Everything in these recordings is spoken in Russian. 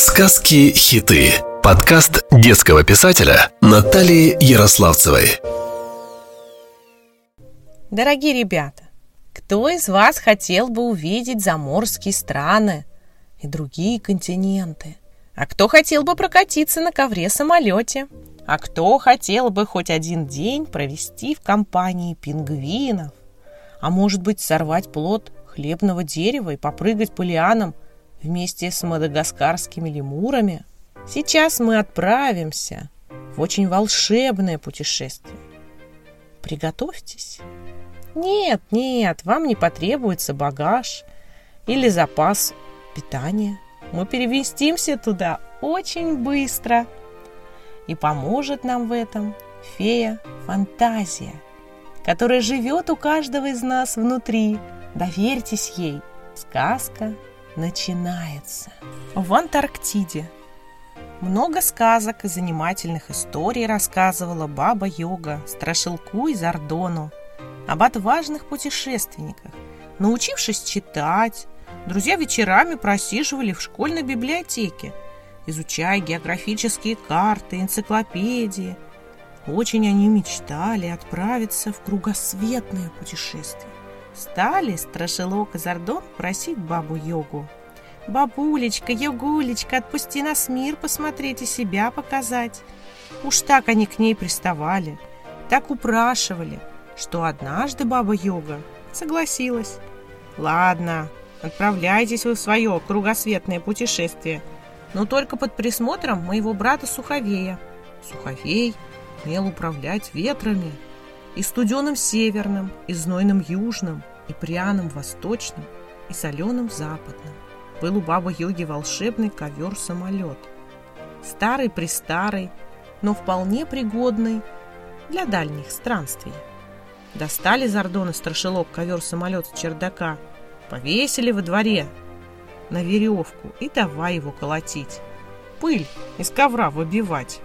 Сказки-хиты. Подкаст детского писателя Натальи Ярославцевой. Дорогие ребята, кто из вас хотел бы увидеть заморские страны и другие континенты? А кто хотел бы прокатиться на ковре-самолете? А кто хотел бы хоть один день провести в компании пингвинов? А может быть сорвать плод хлебного дерева и попрыгать по лианам – вместе с мадагаскарскими лемурами, сейчас мы отправимся в очень волшебное путешествие. Приготовьтесь. Нет, нет, вам не потребуется багаж или запас питания. Мы переместимся туда очень быстро. И поможет нам в этом фея фантазия, которая живет у каждого из нас внутри. Доверьтесь ей. Сказка начинается. В Антарктиде много сказок и занимательных историй рассказывала баба Йога, страшилку из Ордону, об отважных путешественниках. Научившись читать, друзья вечерами просиживали в школьной библиотеке, изучая географические карты, энциклопедии. Очень они мечтали отправиться в кругосветное путешествие. Стали Страшилок и Зардон просить бабу-йогу. «Бабулечка, йогулечка, отпусти нас мир посмотреть и себя показать». Уж так они к ней приставали, так упрашивали, что однажды баба-йога согласилась. «Ладно, отправляйтесь вы в свое кругосветное путешествие, но только под присмотром моего брата Суховея». Суховей умел управлять ветрами – и студеным северным, и знойным южным, и пряным восточным, и соленым западным. Был у бабы Йоги волшебный ковер-самолет. Старый-престарый, но вполне пригодный для дальних странствий. Достали из Ордона страшилок ковер-самолет с чердака, повесили во дворе на веревку и давай его колотить. Пыль из ковра выбивать.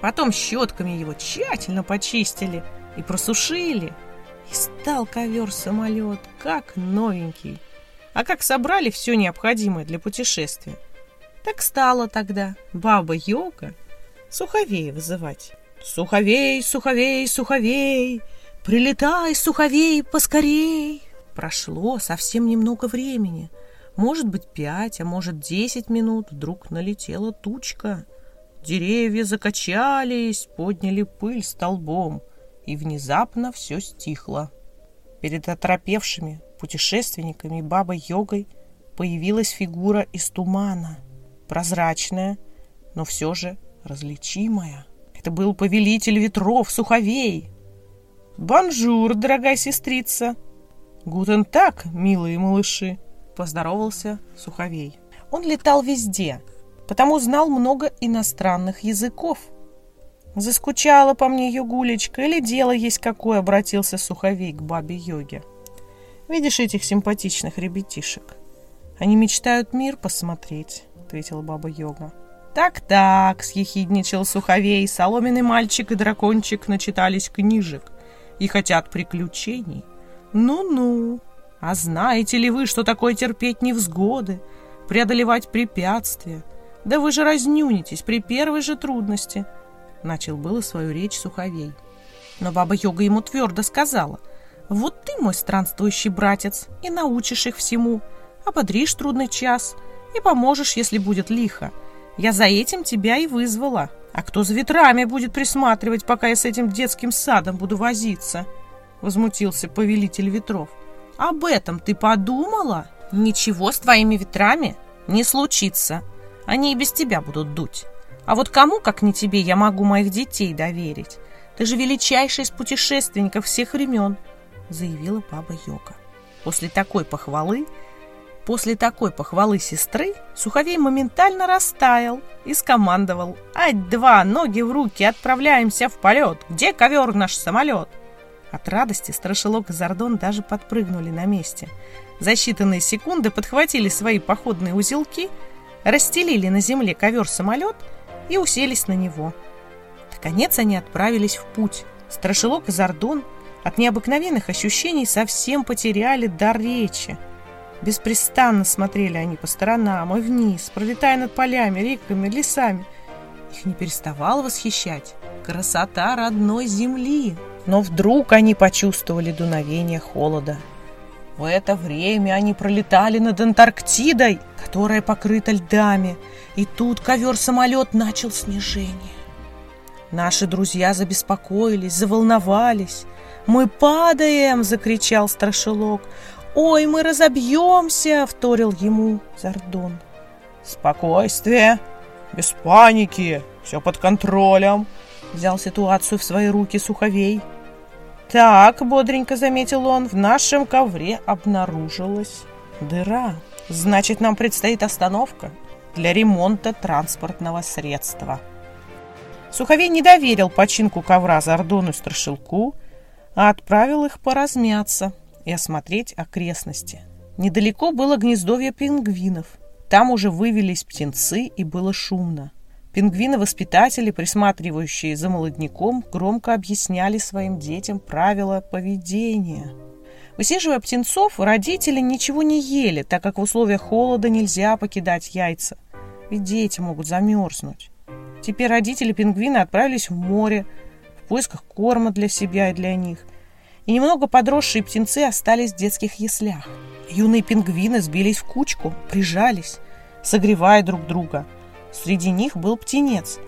Потом щетками его тщательно почистили – и просушили. И стал ковер-самолет, как новенький. А как собрали все необходимое для путешествия, так стало тогда баба-йога Суховей вызывать. «Суховей, Суховей, Суховей! Прилетай, Суховей, поскорей!» Прошло совсем немного времени. Может быть, пять, а может, десять минут. Вдруг налетела тучка. Деревья закачались, подняли пыль столбом и внезапно все стихло. Перед оторопевшими путешественниками Бабой-ягой появилась фигура из тумана, прозрачная, но все же различимая. Это был повелитель ветров, Суховей. «Бонжур, дорогая сестрица!» «Гутен так, милые малыши!» – поздоровался Суховей. Он летал везде, потому знал много иностранных языков – Заскучала по мне Югулечка, или дело есть какое, обратился Суховей к бабе Йоге. Видишь этих симпатичных ребятишек? Они мечтают мир посмотреть, ответила баба Йога. Так-так, съехидничал Суховей, соломенный мальчик и дракончик начитались книжек и хотят приключений. Ну-ну, а знаете ли вы, что такое терпеть невзгоды, преодолевать препятствия? Да вы же разнюнитесь при первой же трудности – Начал было свою речь Суховей. Но баба Йога ему твердо сказала, «Вот ты, мой странствующий братец, и научишь их всему, ободришь трудный час и поможешь, если будет лихо. Я за этим тебя и вызвала. А кто за ветрами будет присматривать, пока я с этим детским садом буду возиться?» Возмутился повелитель ветров. «Об этом ты подумала? Ничего с твоими ветрами не случится. Они и без тебя будут дуть. А вот кому, как не тебе, я могу моих детей доверить? Ты же величайший из путешественников всех времен, заявила баба Йога. После такой похвалы, после такой похвалы сестры, Суховей моментально растаял и скомандовал «Ать-два, ноги в руки, отправляемся в полет! Где ковер наш самолет?» От радости Страшилок и Зардон даже подпрыгнули на месте. За считанные секунды подхватили свои походные узелки, расстелили на земле ковер-самолет – и уселись на него. Наконец они отправились в путь. Страшилок и Зардон от необыкновенных ощущений совсем потеряли дар речи. Беспрестанно смотрели они по сторонам и вниз, пролетая над полями, реками, лесами. Их не переставало восхищать красота родной земли. Но вдруг они почувствовали дуновение холода. В это время они пролетали над Антарктидой, которая покрыта льдами, и тут ковер-самолет начал снижение. Наши друзья забеспокоились, заволновались. «Мы падаем!» — закричал Страшилок. «Ой, мы разобьемся!» — вторил ему Зардон. «Спокойствие! Без паники! Все под контролем!» Взял ситуацию в свои руки Суховей. «Так», — бодренько заметил он, — «в нашем ковре обнаружилась дыра. Значит, нам предстоит остановка для ремонта транспортного средства». Суховей не доверил починку ковра Зардону и Страшилку, а отправил их поразмяться и осмотреть окрестности. Недалеко было гнездовье пингвинов. Там уже вывелись птенцы и было шумно. Пингвины-воспитатели, присматривающие за молодняком, громко объясняли своим детям правила поведения. Высиживая птенцов, родители ничего не ели, так как в условиях холода нельзя покидать яйца, ведь дети могут замерзнуть. Теперь родители пингвина отправились в море в поисках корма для себя и для них. И немного подросшие птенцы остались в детских яслях. Юные пингвины сбились в кучку, прижались, согревая друг друга. Среди них был птенец,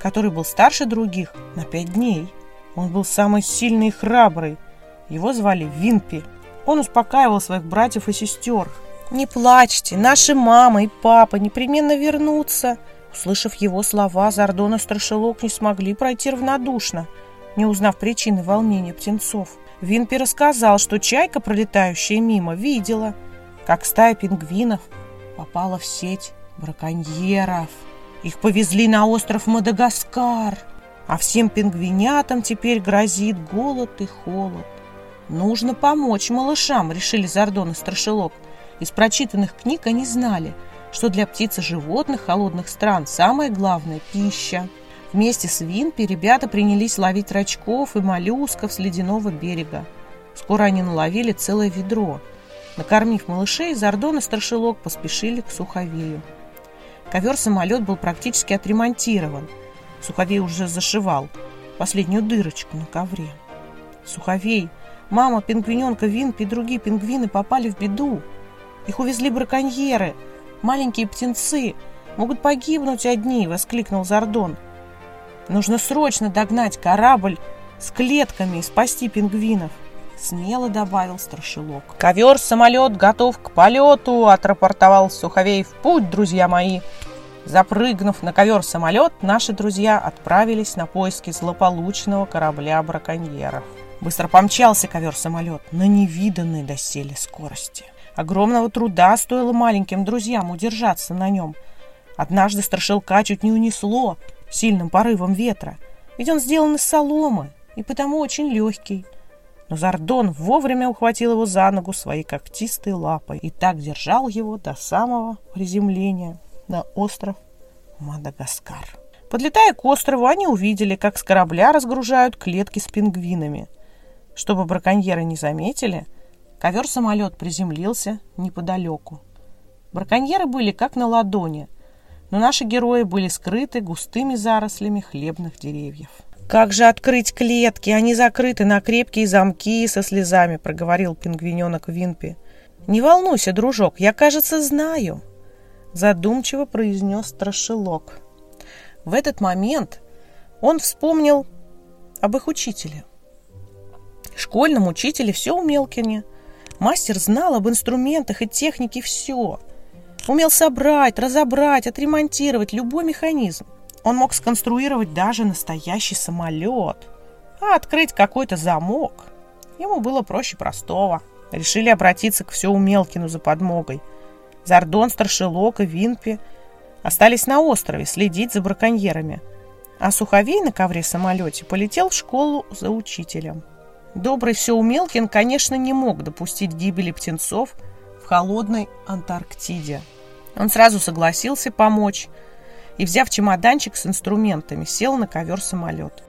который был старше других на пять дней. Он был самый сильный и храбрый. Его звали Винпи. Он успокаивал своих братьев и сестер. «Не плачьте, наши мама и папа непременно вернутся», Услышав его слова, Зардон и Страшилок не смогли пройти равнодушно, не узнав причины волнения птенцов. Винпи рассказал, что чайка, пролетающая мимо, видела, как стая пингвинов попала в сеть браконьеров. Их повезли на остров Мадагаскар, а всем пингвинятам теперь грозит голод и холод. Нужно помочь малышам, решили Зардон и Страшилок. Из прочитанных книг они знали – что для птиц и животных холодных стран самое главное – пища. Вместе с Винпи ребята принялись ловить рачков и моллюсков с ледяного берега. Скоро они наловили целое ведро. Накормив малышей, Зардон и Старшилок поспешили к Суховею. Ковер-самолет был практически отремонтирован. Суховей уже зашивал последнюю дырочку на ковре. Суховей, мама, пингвиненка Винпи и другие пингвины попали в беду. Их увезли браконьеры – Маленькие птенцы могут погибнуть одни, воскликнул Зардон. Нужно срочно догнать корабль с клетками и спасти пингвинов. Смело добавил Страшилок. Ковер-самолет готов к полету, отрапортовал Суховей. В путь, друзья мои! Запрыгнув на ковер-самолет, наши друзья отправились на поиски злополучного корабля браконьеров. Быстро помчался ковер-самолет на невиданной доселе скорости. Огромного труда стоило маленьким друзьям удержаться на нем. Однажды страшилка чуть не унесло сильным порывом ветра, ведь он сделан из соломы и потому очень легкий. Но Зардон вовремя ухватил его за ногу своей когтистой лапой и так держал его до самого приземления на остров Мадагаскар. Подлетая к острову, они увидели, как с корабля разгружают клетки с пингвинами. Чтобы браконьеры не заметили – Ковер-самолет приземлился неподалеку. Браконьеры были как на ладони, но наши герои были скрыты густыми зарослями хлебных деревьев. «Как же открыть клетки? Они закрыты на крепкие замки со слезами», — проговорил пингвиненок Винпи. «Не волнуйся, дружок, я, кажется, знаю», — задумчиво произнес Страшилок. В этот момент он вспомнил об их учителе. Школьном учителе все у Мелкине. Мастер знал об инструментах и технике все. Умел собрать, разобрать, отремонтировать любой механизм. Он мог сконструировать даже настоящий самолет. А открыть какой-то замок ему было проще простого. Решили обратиться к все Мелкину за подмогой. Зардон, Старшилок и Винпи остались на острове следить за браконьерами. А Суховей на ковре-самолете полетел в школу за учителем. Добрый Сеумелкин, конечно, не мог допустить гибели птенцов в холодной Антарктиде. Он сразу согласился помочь и, взяв чемоданчик с инструментами, сел на ковер-самолет.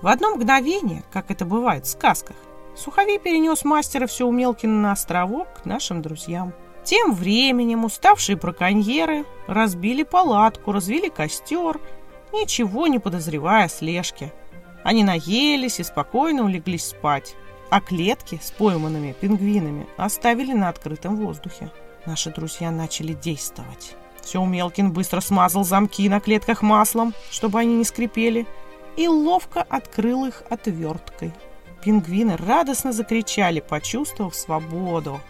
В одно мгновение, как это бывает в сказках, Суховей перенес мастера Всеумелкина на островок к нашим друзьям. Тем временем уставшие браконьеры разбили палатку, развели костер, ничего не подозревая о слежке. Они наелись и спокойно улеглись спать, а клетки с пойманными пингвинами оставили на открытом воздухе. Наши друзья начали действовать. Все Мелкин быстро смазал замки на клетках маслом, чтобы они не скрипели, и ловко открыл их отверткой. Пингвины радостно закричали, почувствовав свободу.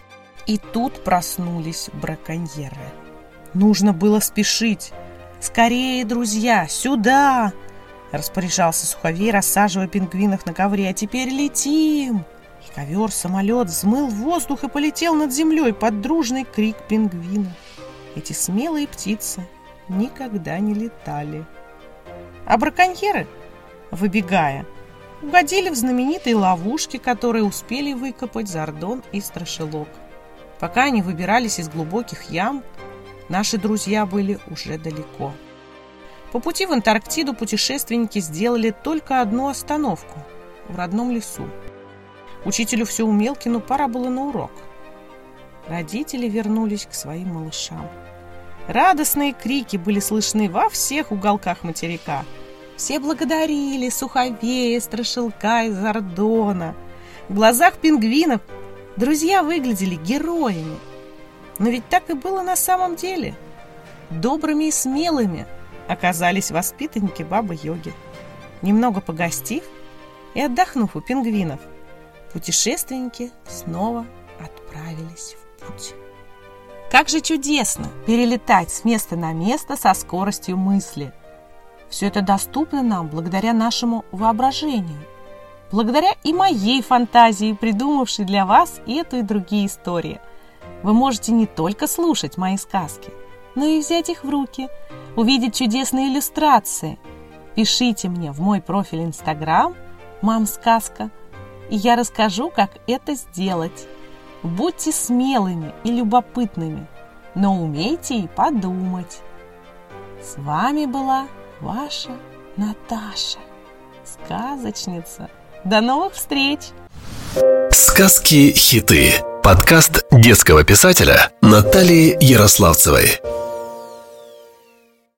И тут проснулись браконьеры. Нужно было спешить. «Скорее, друзья, сюда!» Распоряжался Суховей, рассаживая пингвинов на ковре. «А теперь летим!» И ковер-самолет взмыл в воздух и полетел над землей под дружный крик пингвина. Эти смелые птицы никогда не летали. А браконьеры, выбегая, угодили в знаменитые ловушки, которые успели выкопать Зардон и Страшилок. Пока они выбирались из глубоких ям, наши друзья были уже далеко. По пути в Антарктиду путешественники сделали только одну остановку – в родном лесу. Учителю Всеумелкину пора было на урок. Родители вернулись к своим малышам. Радостные крики были слышны во всех уголках материка. Все благодарили Суховея, Страшилка и Зардона. В глазах пингвинов Друзья выглядели героями. Но ведь так и было на самом деле. Добрыми и смелыми оказались воспитанники Бабы-Йоги. Немного погостив и отдохнув у пингвинов, путешественники снова отправились в путь. Как же чудесно перелетать с места на место со скоростью мысли. Все это доступно нам благодаря нашему воображению – благодаря и моей фантазии, придумавшей для вас эту и другие истории. Вы можете не только слушать мои сказки, но и взять их в руки, увидеть чудесные иллюстрации. Пишите мне в мой профиль Инстаграм «Мам сказка», и я расскажу, как это сделать. Будьте смелыми и любопытными, но умейте и подумать. С вами была ваша Наташа, сказочница. До новых встреч! Сказки-хиты. Подкаст детского писателя Натальи Ярославцевой.